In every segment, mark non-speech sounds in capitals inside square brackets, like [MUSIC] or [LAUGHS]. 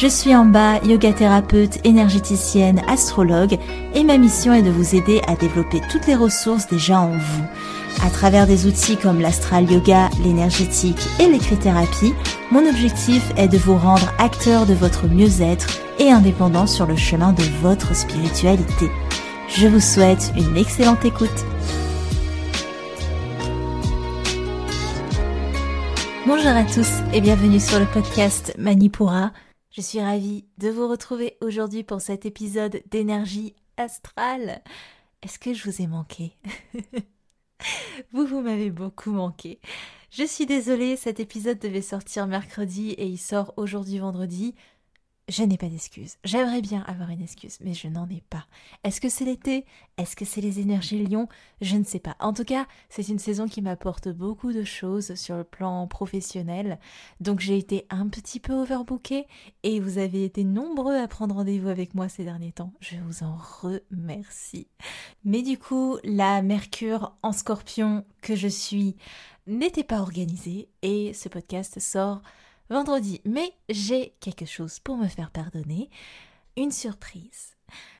Je suis en bas, yoga thérapeute, énergéticienne, astrologue et ma mission est de vous aider à développer toutes les ressources déjà en vous à travers des outils comme l'astral yoga, l'énergétique et l'écrit-thérapie, mon objectif est de vous rendre acteur de votre mieux-être et indépendant sur le chemin de votre spiritualité. Je vous souhaite une excellente écoute. Bonjour à tous et bienvenue sur le podcast Manipura. Je suis ravie de vous retrouver aujourd'hui pour cet épisode d'énergie astrale. Est-ce que je vous ai manqué? [LAUGHS] Vous, vous m'avez beaucoup manqué. Je suis désolée, cet épisode devait sortir mercredi et il sort aujourd'hui vendredi. Je n'ai pas d'excuse. J'aimerais bien avoir une excuse, mais je n'en ai pas. Est-ce que c'est l'été? Est-ce que c'est les énergies lion? Je ne sais pas. En tout cas, c'est une saison qui m'apporte beaucoup de choses sur le plan professionnel. Donc j'ai été un petit peu overbookée et vous avez été nombreux à prendre rendez-vous avec moi ces derniers temps. Je vous en remercie. Mais du coup, la Mercure en scorpion que je suis n'était pas organisée et ce podcast sort vendredi. Mais j'ai quelque chose pour me faire pardonner. Une surprise.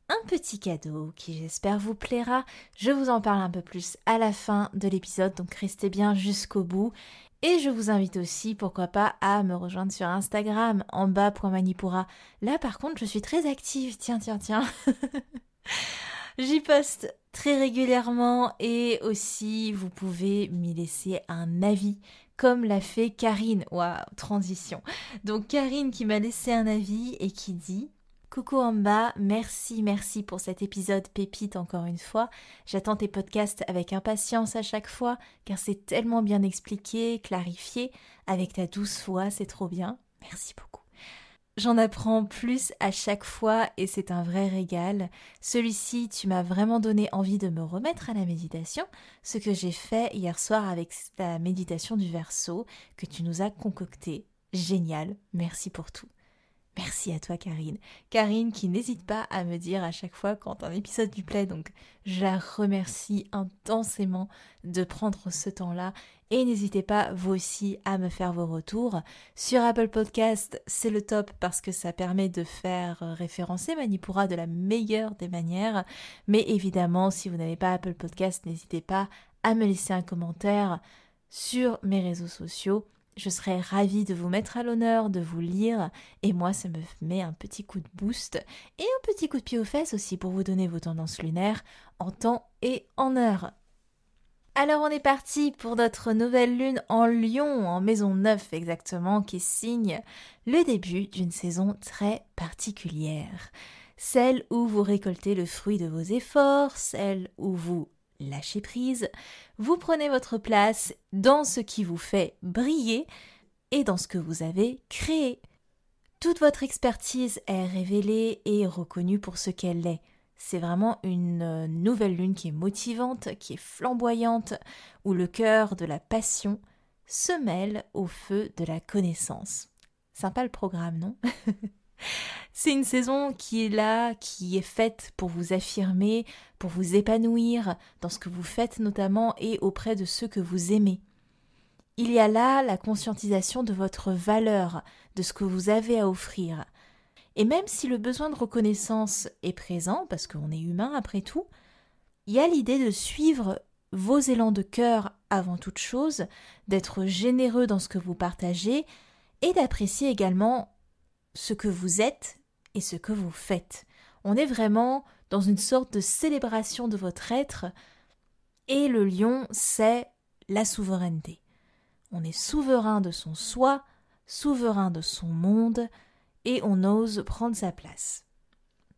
Un petit cadeau qui j'espère vous plaira. Je vous en parle un peu plus à la fin de l'épisode, donc restez bien jusqu'au bout. Et je vous invite aussi, pourquoi pas, à me rejoindre sur Instagram, en bas.manipura. Là, par contre, je suis très active. Tiens, tiens, tiens. [LAUGHS] J'y poste très régulièrement et aussi vous pouvez m'y laisser un avis comme l'a fait Karine. Waouh, transition. Donc Karine qui m'a laissé un avis et qui dit Coucou en bas, merci, merci pour cet épisode pépite encore une fois. J'attends tes podcasts avec impatience à chaque fois, car c'est tellement bien expliqué, clarifié, avec ta douce voix, c'est trop bien. Merci beaucoup. J'en apprends plus à chaque fois et c'est un vrai régal. Celui-ci, tu m'as vraiment donné envie de me remettre à la méditation, ce que j'ai fait hier soir avec la méditation du verso que tu nous as concocté. Génial, merci pour tout. Merci à toi Karine. Karine qui n'hésite pas à me dire à chaque fois quand un épisode lui plaît, donc je la remercie intensément de prendre ce temps-là et n'hésitez pas vous aussi à me faire vos retours. Sur Apple Podcast, c'est le top parce que ça permet de faire référencer Manipura de la meilleure des manières, mais évidemment si vous n'avez pas Apple Podcast, n'hésitez pas à me laisser un commentaire sur mes réseaux sociaux je serais ravie de vous mettre à l'honneur, de vous lire, et moi ça me met un petit coup de boost et un petit coup de pied aux fesses aussi pour vous donner vos tendances lunaires en temps et en heure. Alors on est parti pour notre nouvelle lune en Lion, en maison 9 exactement, qui signe le début d'une saison très particulière. Celle où vous récoltez le fruit de vos efforts, celle où vous lâchez prise, vous prenez votre place dans ce qui vous fait briller et dans ce que vous avez créé. Toute votre expertise est révélée et reconnue pour ce qu'elle est. C'est vraiment une nouvelle lune qui est motivante, qui est flamboyante, où le cœur de la passion se mêle au feu de la connaissance. Sympa le programme, non? [LAUGHS] C'est une saison qui est là, qui est faite pour vous affirmer, pour vous épanouir dans ce que vous faites notamment et auprès de ceux que vous aimez. Il y a là la conscientisation de votre valeur, de ce que vous avez à offrir. Et même si le besoin de reconnaissance est présent, parce qu'on est humain après tout, il y a l'idée de suivre vos élans de cœur avant toute chose, d'être généreux dans ce que vous partagez et d'apprécier également ce que vous êtes et ce que vous faites. On est vraiment dans une sorte de célébration de votre être et le lion, c'est la souveraineté. On est souverain de son soi, souverain de son monde, et on ose prendre sa place.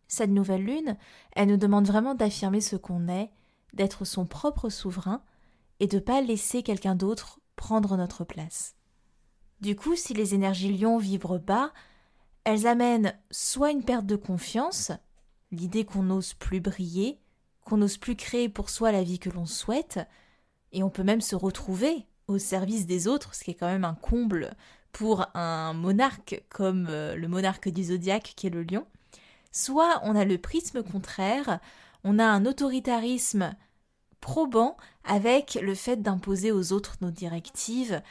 Cette nouvelle lune, elle nous demande vraiment d'affirmer ce qu'on est, d'être son propre souverain, et de ne pas laisser quelqu'un d'autre prendre notre place. Du coup, si les énergies lion vibrent bas, elles amènent soit une perte de confiance, l'idée qu'on n'ose plus briller, qu'on n'ose plus créer pour soi la vie que l'on souhaite, et on peut même se retrouver au service des autres, ce qui est quand même un comble pour un monarque comme euh, le monarque du zodiaque qui est le lion, soit on a le prisme contraire, on a un autoritarisme probant avec le fait d'imposer aux autres nos directives,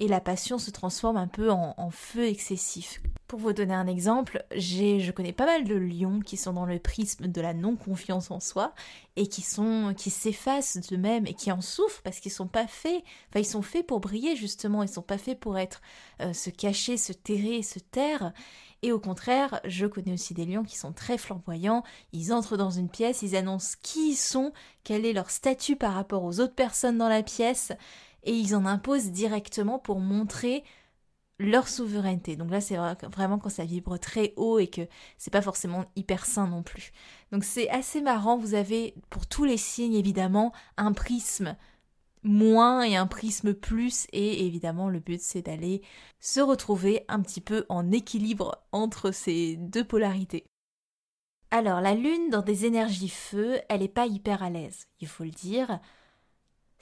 et la passion se transforme un peu en, feu excessif. Pour vous donner un exemple, je connais pas mal de lions qui sont dans le prisme de la non-confiance en soi et qui sont qui s'effacent d'eux-mêmes et qui en souffrent parce qu'ils sont pas faits. Enfin, ils sont faits pour briller justement. Ils sont pas faits pour être euh, se cacher, se terrer, se taire. Et au contraire, je connais aussi des lions qui sont très flamboyants. Ils entrent dans une pièce, ils annoncent qui ils sont, quel est leur statut par rapport aux autres personnes dans la pièce et ils en imposent directement pour montrer leur souveraineté. Donc là, c'est vraiment quand ça vibre très haut et que c'est pas forcément hyper sain non plus. Donc c'est assez marrant. Vous avez pour tous les signes évidemment un prisme moins et un prisme plus et évidemment le but c'est d'aller se retrouver un petit peu en équilibre entre ces deux polarités. Alors la lune dans des énergies feu, elle n'est pas hyper à l'aise, il faut le dire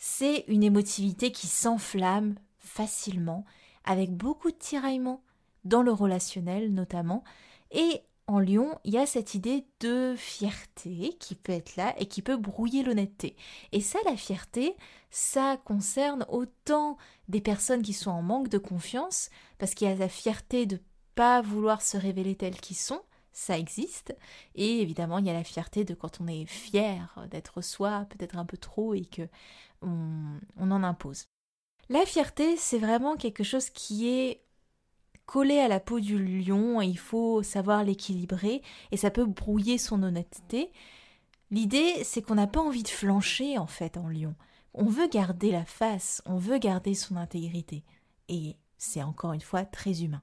c'est une émotivité qui s'enflamme facilement, avec beaucoup de tiraillements, dans le relationnel notamment, et en Lion, il y a cette idée de fierté qui peut être là et qui peut brouiller l'honnêteté. Et ça, la fierté, ça concerne autant des personnes qui sont en manque de confiance, parce qu'il y a la fierté de pas vouloir se révéler telles qu'ils sont, ça existe. Et évidemment, il y a la fierté de quand on est fier d'être soi, peut-être un peu trop, et que on, en impose. La fierté, c'est vraiment quelque chose qui est collé à la peau du lion et il faut savoir l'équilibrer et ça peut brouiller son honnêteté. L'idée, c'est qu'on n'a pas envie de flancher en fait en lion. On veut garder la face, on veut garder son intégrité. Et c'est encore une fois très humain.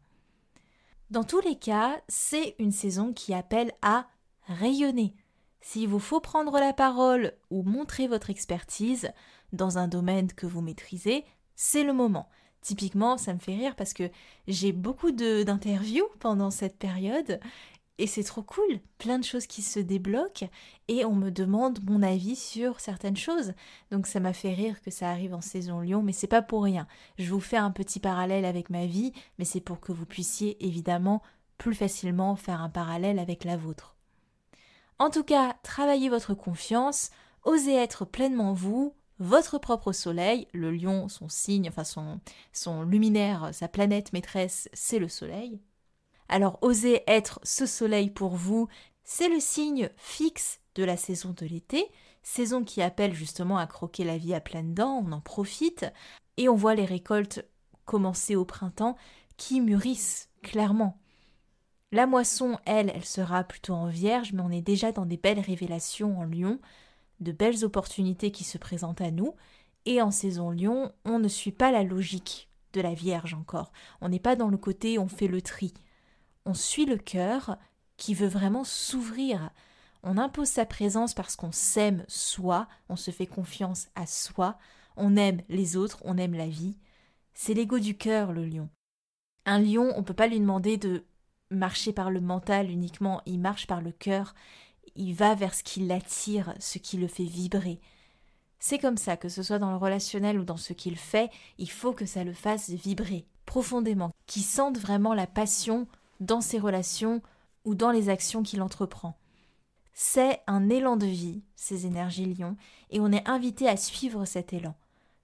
Dans tous les cas, c'est une saison qui appelle à rayonner. S'il vous faut prendre la parole ou montrer votre expertise, dans un domaine que vous maîtrisez, c'est le moment. Typiquement, ça me fait rire parce que j'ai beaucoup d'interviews pendant cette période et c'est trop cool, plein de choses qui se débloquent et on me demande mon avis sur certaines choses. Donc ça m'a fait rire que ça arrive en saison Lyon, mais c'est pas pour rien. Je vous fais un petit parallèle avec ma vie, mais c'est pour que vous puissiez évidemment plus facilement faire un parallèle avec la vôtre. En tout cas, travaillez votre confiance, osez être pleinement vous, votre propre soleil, le lion, son signe, enfin son, son luminaire, sa planète maîtresse, c'est le soleil. Alors osez être ce soleil pour vous, c'est le signe fixe de la saison de l'été, saison qui appelle justement à croquer la vie à pleines dents, on en profite, et on voit les récoltes commencer au printemps qui mûrissent clairement. La moisson, elle, elle sera plutôt en vierge, mais on est déjà dans des belles révélations en lion, de belles opportunités qui se présentent à nous, et en saison lion, on ne suit pas la logique de la Vierge encore. On n'est pas dans le côté on fait le tri. On suit le cœur qui veut vraiment s'ouvrir. On impose sa présence parce qu'on s'aime soi, on se fait confiance à soi, on aime les autres, on aime la vie. C'est l'ego du cœur, le lion. Un lion, on ne peut pas lui demander de marcher par le mental uniquement, il marche par le cœur, il va vers ce qui l'attire, ce qui le fait vibrer. C'est comme ça, que ce soit dans le relationnel ou dans ce qu'il fait, il faut que ça le fasse vibrer profondément, qu'il sente vraiment la passion dans ses relations ou dans les actions qu'il entreprend. C'est un élan de vie, ces énergies lions, et on est invité à suivre cet élan.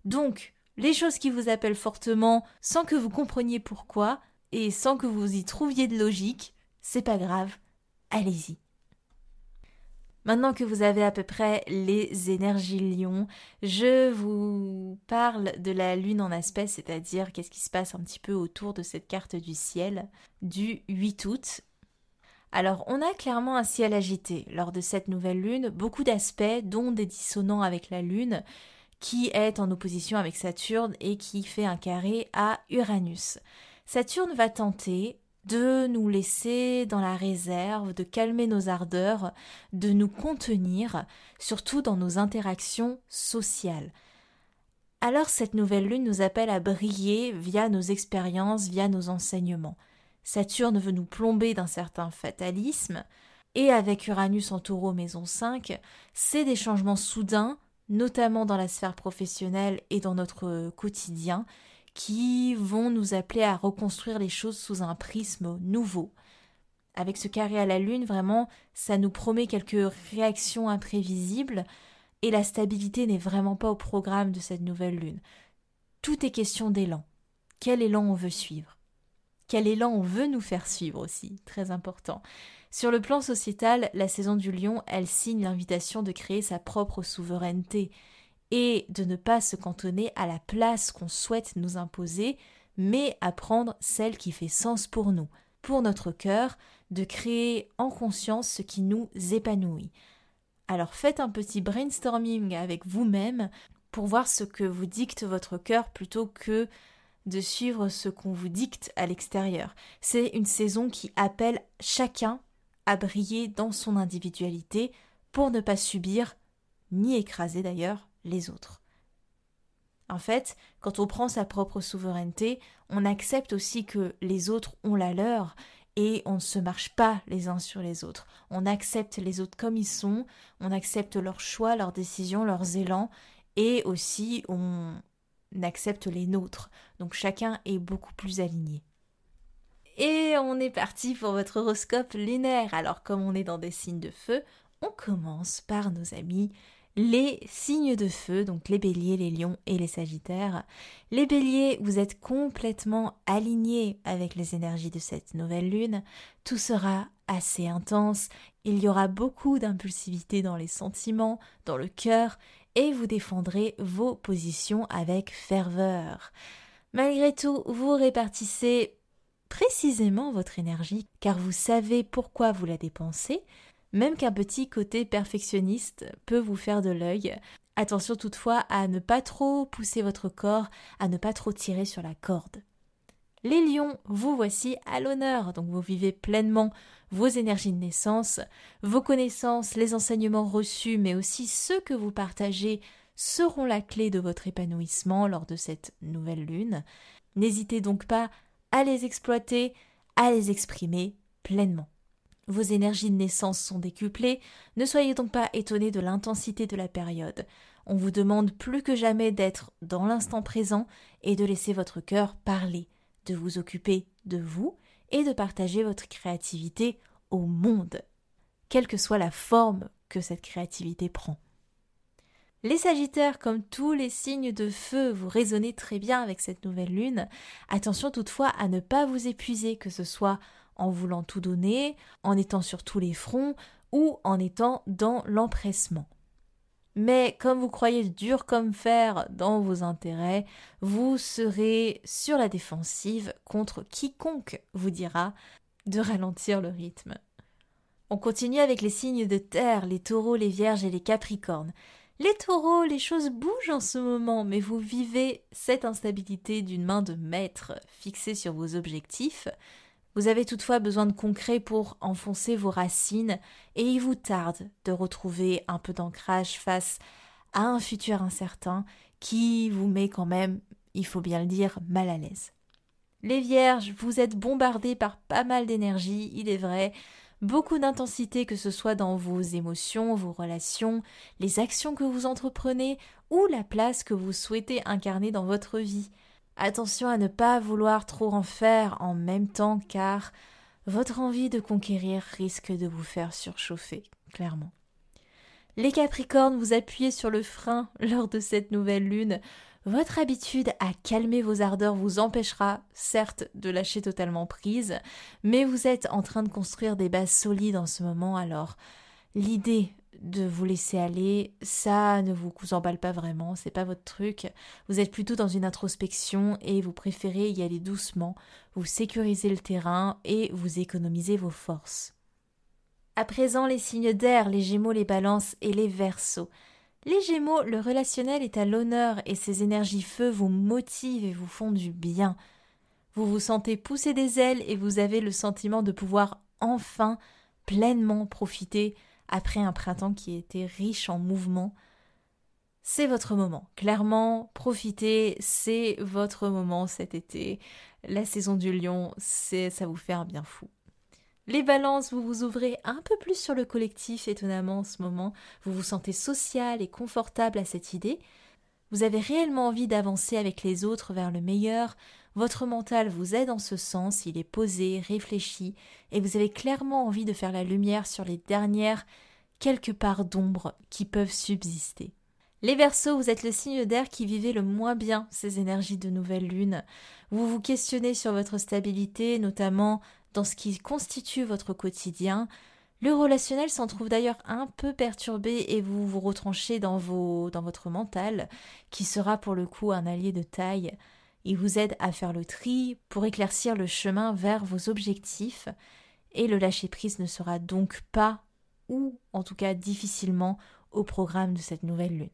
Donc, les choses qui vous appellent fortement, sans que vous compreniez pourquoi, et sans que vous y trouviez de logique, c'est pas grave, allez-y. Maintenant que vous avez à peu près les énergies lions, je vous parle de la lune en aspect, c'est-à-dire qu'est-ce qui se passe un petit peu autour de cette carte du ciel du 8 août. Alors, on a clairement un ciel agité lors de cette nouvelle lune, beaucoup d'aspects, dont des dissonants avec la lune, qui est en opposition avec Saturne et qui fait un carré à Uranus. Saturne va tenter de nous laisser dans la réserve, de calmer nos ardeurs, de nous contenir, surtout dans nos interactions sociales. Alors cette nouvelle lune nous appelle à briller via nos expériences, via nos enseignements. Saturne veut nous plomber d'un certain fatalisme, et avec Uranus en taureau maison 5, c'est des changements soudains notamment dans la sphère professionnelle et dans notre quotidien, qui vont nous appeler à reconstruire les choses sous un prisme nouveau. Avec ce carré à la lune, vraiment, ça nous promet quelques réactions imprévisibles, et la stabilité n'est vraiment pas au programme de cette nouvelle lune. Tout est question d'élan. Quel élan on veut suivre? Quel élan on veut nous faire suivre aussi, très important. Sur le plan sociétal, la saison du lion, elle signe l'invitation de créer sa propre souveraineté et de ne pas se cantonner à la place qu'on souhaite nous imposer, mais à prendre celle qui fait sens pour nous, pour notre cœur, de créer en conscience ce qui nous épanouit. Alors faites un petit brainstorming avec vous-même pour voir ce que vous dicte votre cœur plutôt que de suivre ce qu'on vous dicte à l'extérieur. C'est une saison qui appelle chacun à briller dans son individualité pour ne pas subir, ni écraser d'ailleurs, les autres. En fait, quand on prend sa propre souveraineté, on accepte aussi que les autres ont la leur et on ne se marche pas les uns sur les autres. On accepte les autres comme ils sont, on accepte leurs choix, leurs décisions, leurs élans, et aussi on accepte les nôtres. Donc chacun est beaucoup plus aligné. Et on est parti pour votre horoscope lunaire. Alors comme on est dans des signes de feu, on commence par nos amis les signes de feu, donc les béliers, les lions et les sagittaires. Les béliers, vous êtes complètement alignés avec les énergies de cette nouvelle lune. Tout sera assez intense, il y aura beaucoup d'impulsivité dans les sentiments, dans le cœur, et vous défendrez vos positions avec ferveur. Malgré tout, vous répartissez précisément votre énergie, car vous savez pourquoi vous la dépensez, même qu'un petit côté perfectionniste peut vous faire de l'œil. Attention toutefois à ne pas trop pousser votre corps, à ne pas trop tirer sur la corde. Les lions, vous voici à l'honneur, donc vous vivez pleinement vos énergies de naissance, vos connaissances, les enseignements reçus, mais aussi ceux que vous partagez seront la clé de votre épanouissement lors de cette nouvelle lune. N'hésitez donc pas à les exploiter, à les exprimer pleinement. Vos énergies de naissance sont décuplées, ne soyez donc pas étonnés de l'intensité de la période. On vous demande plus que jamais d'être dans l'instant présent et de laisser votre cœur parler, de vous occuper de vous et de partager votre créativité au monde, quelle que soit la forme que cette créativité prend. Les Sagittaires, comme tous les signes de feu, vous résonnez très bien avec cette nouvelle lune. Attention toutefois à ne pas vous épuiser, que ce soit en voulant tout donner, en étant sur tous les fronts ou en étant dans l'empressement. Mais comme vous croyez dur comme fer dans vos intérêts, vous serez sur la défensive contre quiconque vous dira de ralentir le rythme. On continue avec les signes de terre, les taureaux, les vierges et les capricornes. Les taureaux, les choses bougent en ce moment, mais vous vivez cette instabilité d'une main de maître fixée sur vos objectifs, vous avez toutefois besoin de concret pour enfoncer vos racines et il vous tarde de retrouver un peu d'ancrage face à un futur incertain qui vous met quand même, il faut bien le dire, mal à l'aise. Les vierges, vous êtes bombardés par pas mal d'énergie, il est vrai, beaucoup d'intensité que ce soit dans vos émotions, vos relations, les actions que vous entreprenez ou la place que vous souhaitez incarner dans votre vie. Attention à ne pas vouloir trop en faire en même temps car votre envie de conquérir risque de vous faire surchauffer, clairement. Les Capricornes, vous appuyez sur le frein lors de cette nouvelle lune. Votre habitude à calmer vos ardeurs vous empêchera, certes, de lâcher totalement prise, mais vous êtes en train de construire des bases solides en ce moment, alors l'idée de vous laisser aller, ça ne vous emballe pas vraiment, c'est pas votre truc. Vous êtes plutôt dans une introspection et vous préférez y aller doucement, vous sécurisez le terrain et vous économisez vos forces. À présent, les signes d'air, les gémeaux, les balances et les versos. Les gémeaux, le relationnel est à l'honneur et ces énergies feu vous motivent et vous font du bien. Vous vous sentez pousser des ailes et vous avez le sentiment de pouvoir enfin pleinement profiter après un printemps qui était riche en mouvements. C'est votre moment. Clairement, profitez, c'est votre moment cet été. La saison du lion, c'est ça vous fait un bien fou. Les balances, vous vous ouvrez un peu plus sur le collectif étonnamment en ce moment. Vous vous sentez social et confortable à cette idée. Vous avez réellement envie d'avancer avec les autres vers le meilleur. Votre mental vous aide en ce sens, il est posé, réfléchi, et vous avez clairement envie de faire la lumière sur les dernières quelques parts d'ombre qui peuvent subsister. Les Verseaux, vous êtes le signe d'air qui vivait le moins bien ces énergies de nouvelle lune. Vous vous questionnez sur votre stabilité, notamment dans ce qui constitue votre quotidien. Le relationnel s'en trouve d'ailleurs un peu perturbé et vous vous retranchez dans, vos, dans votre mental, qui sera pour le coup un allié de taille. Il vous aide à faire le tri pour éclaircir le chemin vers vos objectifs, et le lâcher-prise ne sera donc pas, ou en tout cas difficilement, au programme de cette nouvelle lune.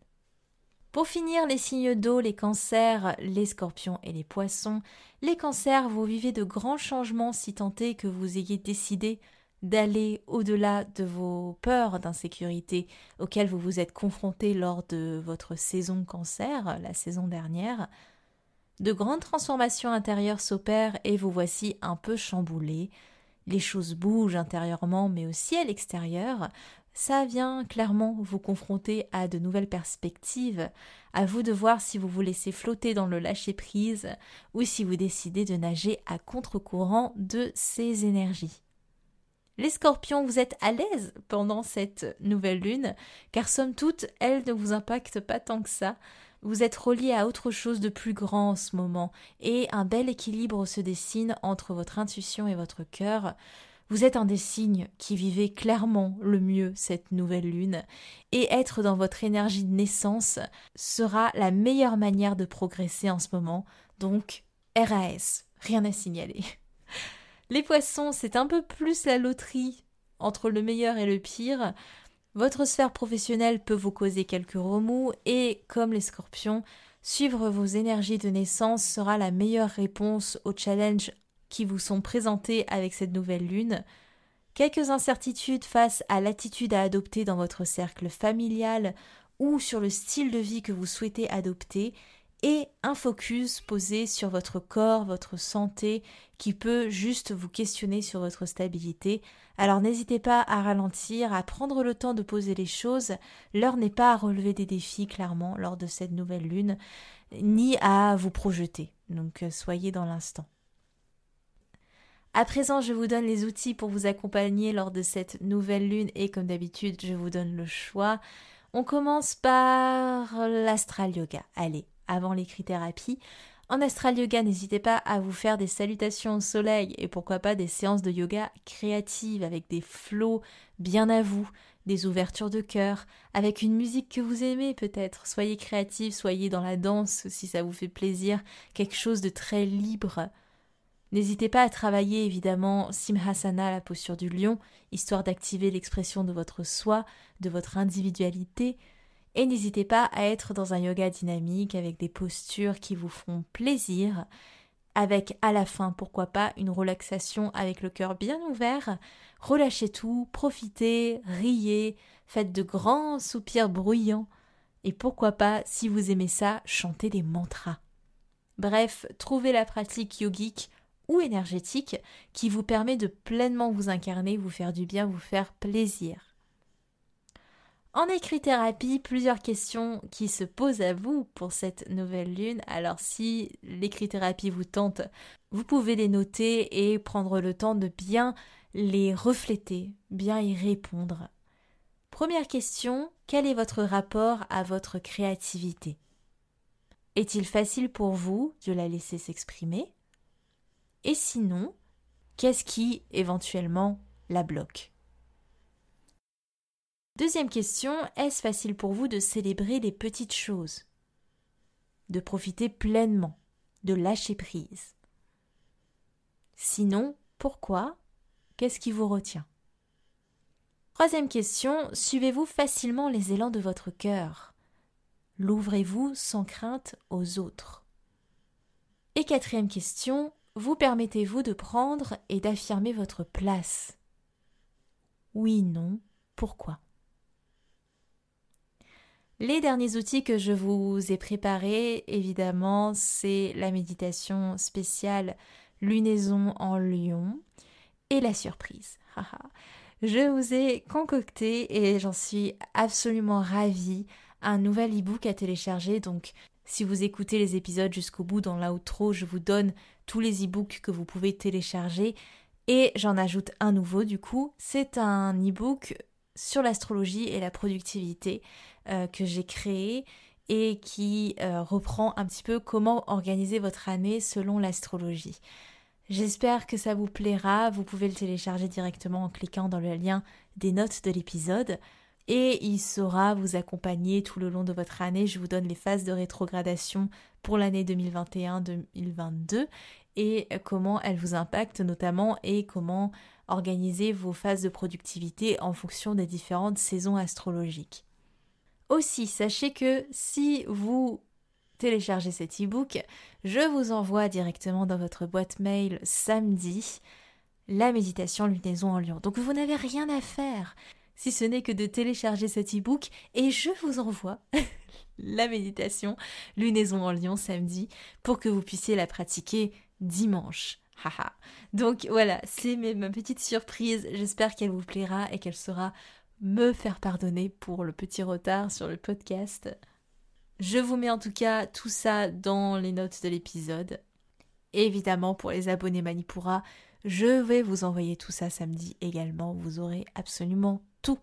Pour finir, les signes d'eau, les cancers, les scorpions et les poissons. Les cancers, vous vivez de grands changements si tant est que vous ayez décidé d'aller au-delà de vos peurs d'insécurité auxquelles vous vous êtes confrontés lors de votre saison cancer, la saison dernière. De grandes transformations intérieures s'opèrent et vous voici un peu chamboulé. Les choses bougent intérieurement mais aussi à l'extérieur ça vient clairement vous confronter à de nouvelles perspectives, à vous de voir si vous vous laissez flotter dans le lâcher-prise ou si vous décidez de nager à contre-courant de ces énergies. Les scorpions, vous êtes à l'aise pendant cette nouvelle lune, car somme toute, elle ne vous impacte pas tant que ça. Vous êtes relié à autre chose de plus grand en ce moment, et un bel équilibre se dessine entre votre intuition et votre cœur. Vous êtes un des signes qui vivait clairement le mieux cette nouvelle lune, et être dans votre énergie de naissance sera la meilleure manière de progresser en ce moment, donc RAS, rien à signaler. [LAUGHS] Les poissons, c'est un peu plus la loterie entre le meilleur et le pire. Votre sphère professionnelle peut vous causer quelques remous et, comme les scorpions, suivre vos énergies de naissance sera la meilleure réponse au challenge qui vous sont présentés avec cette nouvelle lune, quelques incertitudes face à l'attitude à adopter dans votre cercle familial ou sur le style de vie que vous souhaitez adopter, et un focus posé sur votre corps, votre santé, qui peut juste vous questionner sur votre stabilité. Alors n'hésitez pas à ralentir, à prendre le temps de poser les choses. L'heure n'est pas à relever des défis, clairement, lors de cette nouvelle lune, ni à vous projeter. Donc euh, soyez dans l'instant. À présent, je vous donne les outils pour vous accompagner lors de cette nouvelle lune et comme d'habitude, je vous donne le choix. On commence par l'astral yoga. Allez, avant l'écrit-thérapie. En astral yoga, n'hésitez pas à vous faire des salutations au soleil et pourquoi pas des séances de yoga créatives avec des flots bien à vous, des ouvertures de cœur, avec une musique que vous aimez peut-être. Soyez créatif, soyez dans la danse si ça vous fait plaisir, quelque chose de très libre. N'hésitez pas à travailler évidemment Simhasana, la posture du lion, histoire d'activer l'expression de votre soi, de votre individualité. Et n'hésitez pas à être dans un yoga dynamique avec des postures qui vous font plaisir, avec à la fin, pourquoi pas, une relaxation avec le cœur bien ouvert. Relâchez tout, profitez, riez, faites de grands soupirs bruyants. Et pourquoi pas, si vous aimez ça, chantez des mantras. Bref, trouvez la pratique yogique ou énergétique qui vous permet de pleinement vous incarner, vous faire du bien, vous faire plaisir. En écrit-thérapie, plusieurs questions qui se posent à vous pour cette nouvelle lune. Alors si l'écrit-thérapie vous tente, vous pouvez les noter et prendre le temps de bien les refléter, bien y répondre. Première question, quel est votre rapport à votre créativité? Est-il facile pour vous de la laisser s'exprimer? Et sinon, qu'est-ce qui éventuellement la bloque? Deuxième question, est-ce facile pour vous de célébrer les petites choses? De profiter pleinement, de lâcher prise. Sinon, pourquoi? Qu'est-ce qui vous retient? Troisième question, suivez-vous facilement les élans de votre cœur? L'ouvrez-vous sans crainte aux autres? Et quatrième question, vous permettez-vous de prendre et d'affirmer votre place? Oui, non, pourquoi? Les derniers outils que je vous ai préparés, évidemment, c'est la méditation spéciale lunaison en lion et la surprise. [LAUGHS] Je vous ai concocté et j'en suis absolument ravie un nouvel e-book à télécharger. Donc, si vous écoutez les épisodes jusqu'au bout dans l'outro, je vous donne tous les e-books que vous pouvez télécharger. Et j'en ajoute un nouveau du coup. C'est un e-book sur l'astrologie et la productivité euh, que j'ai créé et qui euh, reprend un petit peu comment organiser votre année selon l'astrologie. J'espère que ça vous plaira. Vous pouvez le télécharger directement en cliquant dans le lien des notes de l'épisode et il saura vous accompagner tout le long de votre année. Je vous donne les phases de rétrogradation pour l'année 2021-2022 et comment elles vous impactent notamment et comment organiser vos phases de productivité en fonction des différentes saisons astrologiques. Aussi, sachez que si vous téléchargez cet e-book, je vous envoie directement dans votre boîte mail samedi la méditation lunaison en lion. Donc vous n'avez rien à faire si ce n'est que de télécharger cet e-book et je vous envoie [LAUGHS] la méditation lunaison en lion samedi pour que vous puissiez la pratiquer dimanche. Donc voilà, c'est ma petite surprise. J'espère qu'elle vous plaira et qu'elle saura me faire pardonner pour le petit retard sur le podcast. Je vous mets en tout cas tout ça dans les notes de l'épisode. Évidemment, pour les abonnés Manipura, je vais vous envoyer tout ça samedi également. Vous aurez absolument tout.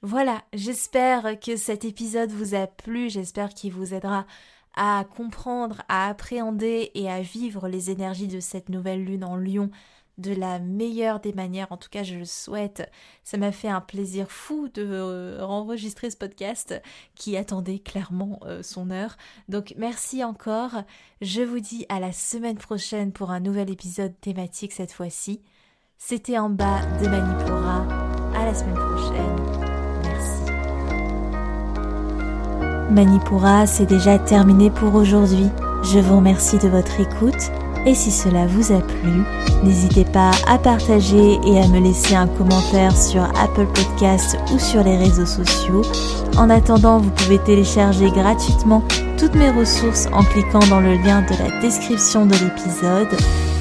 Voilà, j'espère que cet épisode vous a plu, j'espère qu'il vous aidera à comprendre, à appréhender et à vivre les énergies de cette nouvelle lune en lion de la meilleure des manières, en tout cas je le souhaite. Ça m'a fait un plaisir fou de euh, enregistrer ce podcast qui attendait clairement euh, son heure. Donc merci encore, je vous dis à la semaine prochaine pour un nouvel épisode thématique cette fois-ci. C'était en bas de Manipura, à la semaine prochaine. Merci. Manipura, c'est déjà terminé pour aujourd'hui. Je vous remercie de votre écoute et si cela vous a plu, n'hésitez pas à partager et à me laisser un commentaire sur Apple Podcasts ou sur les réseaux sociaux. En attendant, vous pouvez télécharger gratuitement toutes mes ressources en cliquant dans le lien de la description de l'épisode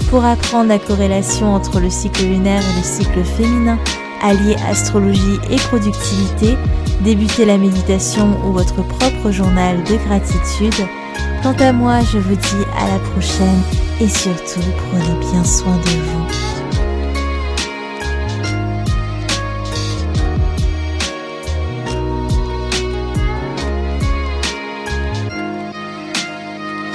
pour apprendre la corrélation entre le cycle lunaire et le cycle féminin, allier astrologie et productivité, débuter la méditation ou votre propre journal de gratitude. Quant à moi, je vous dis à la prochaine et surtout prenez bien soin de vous.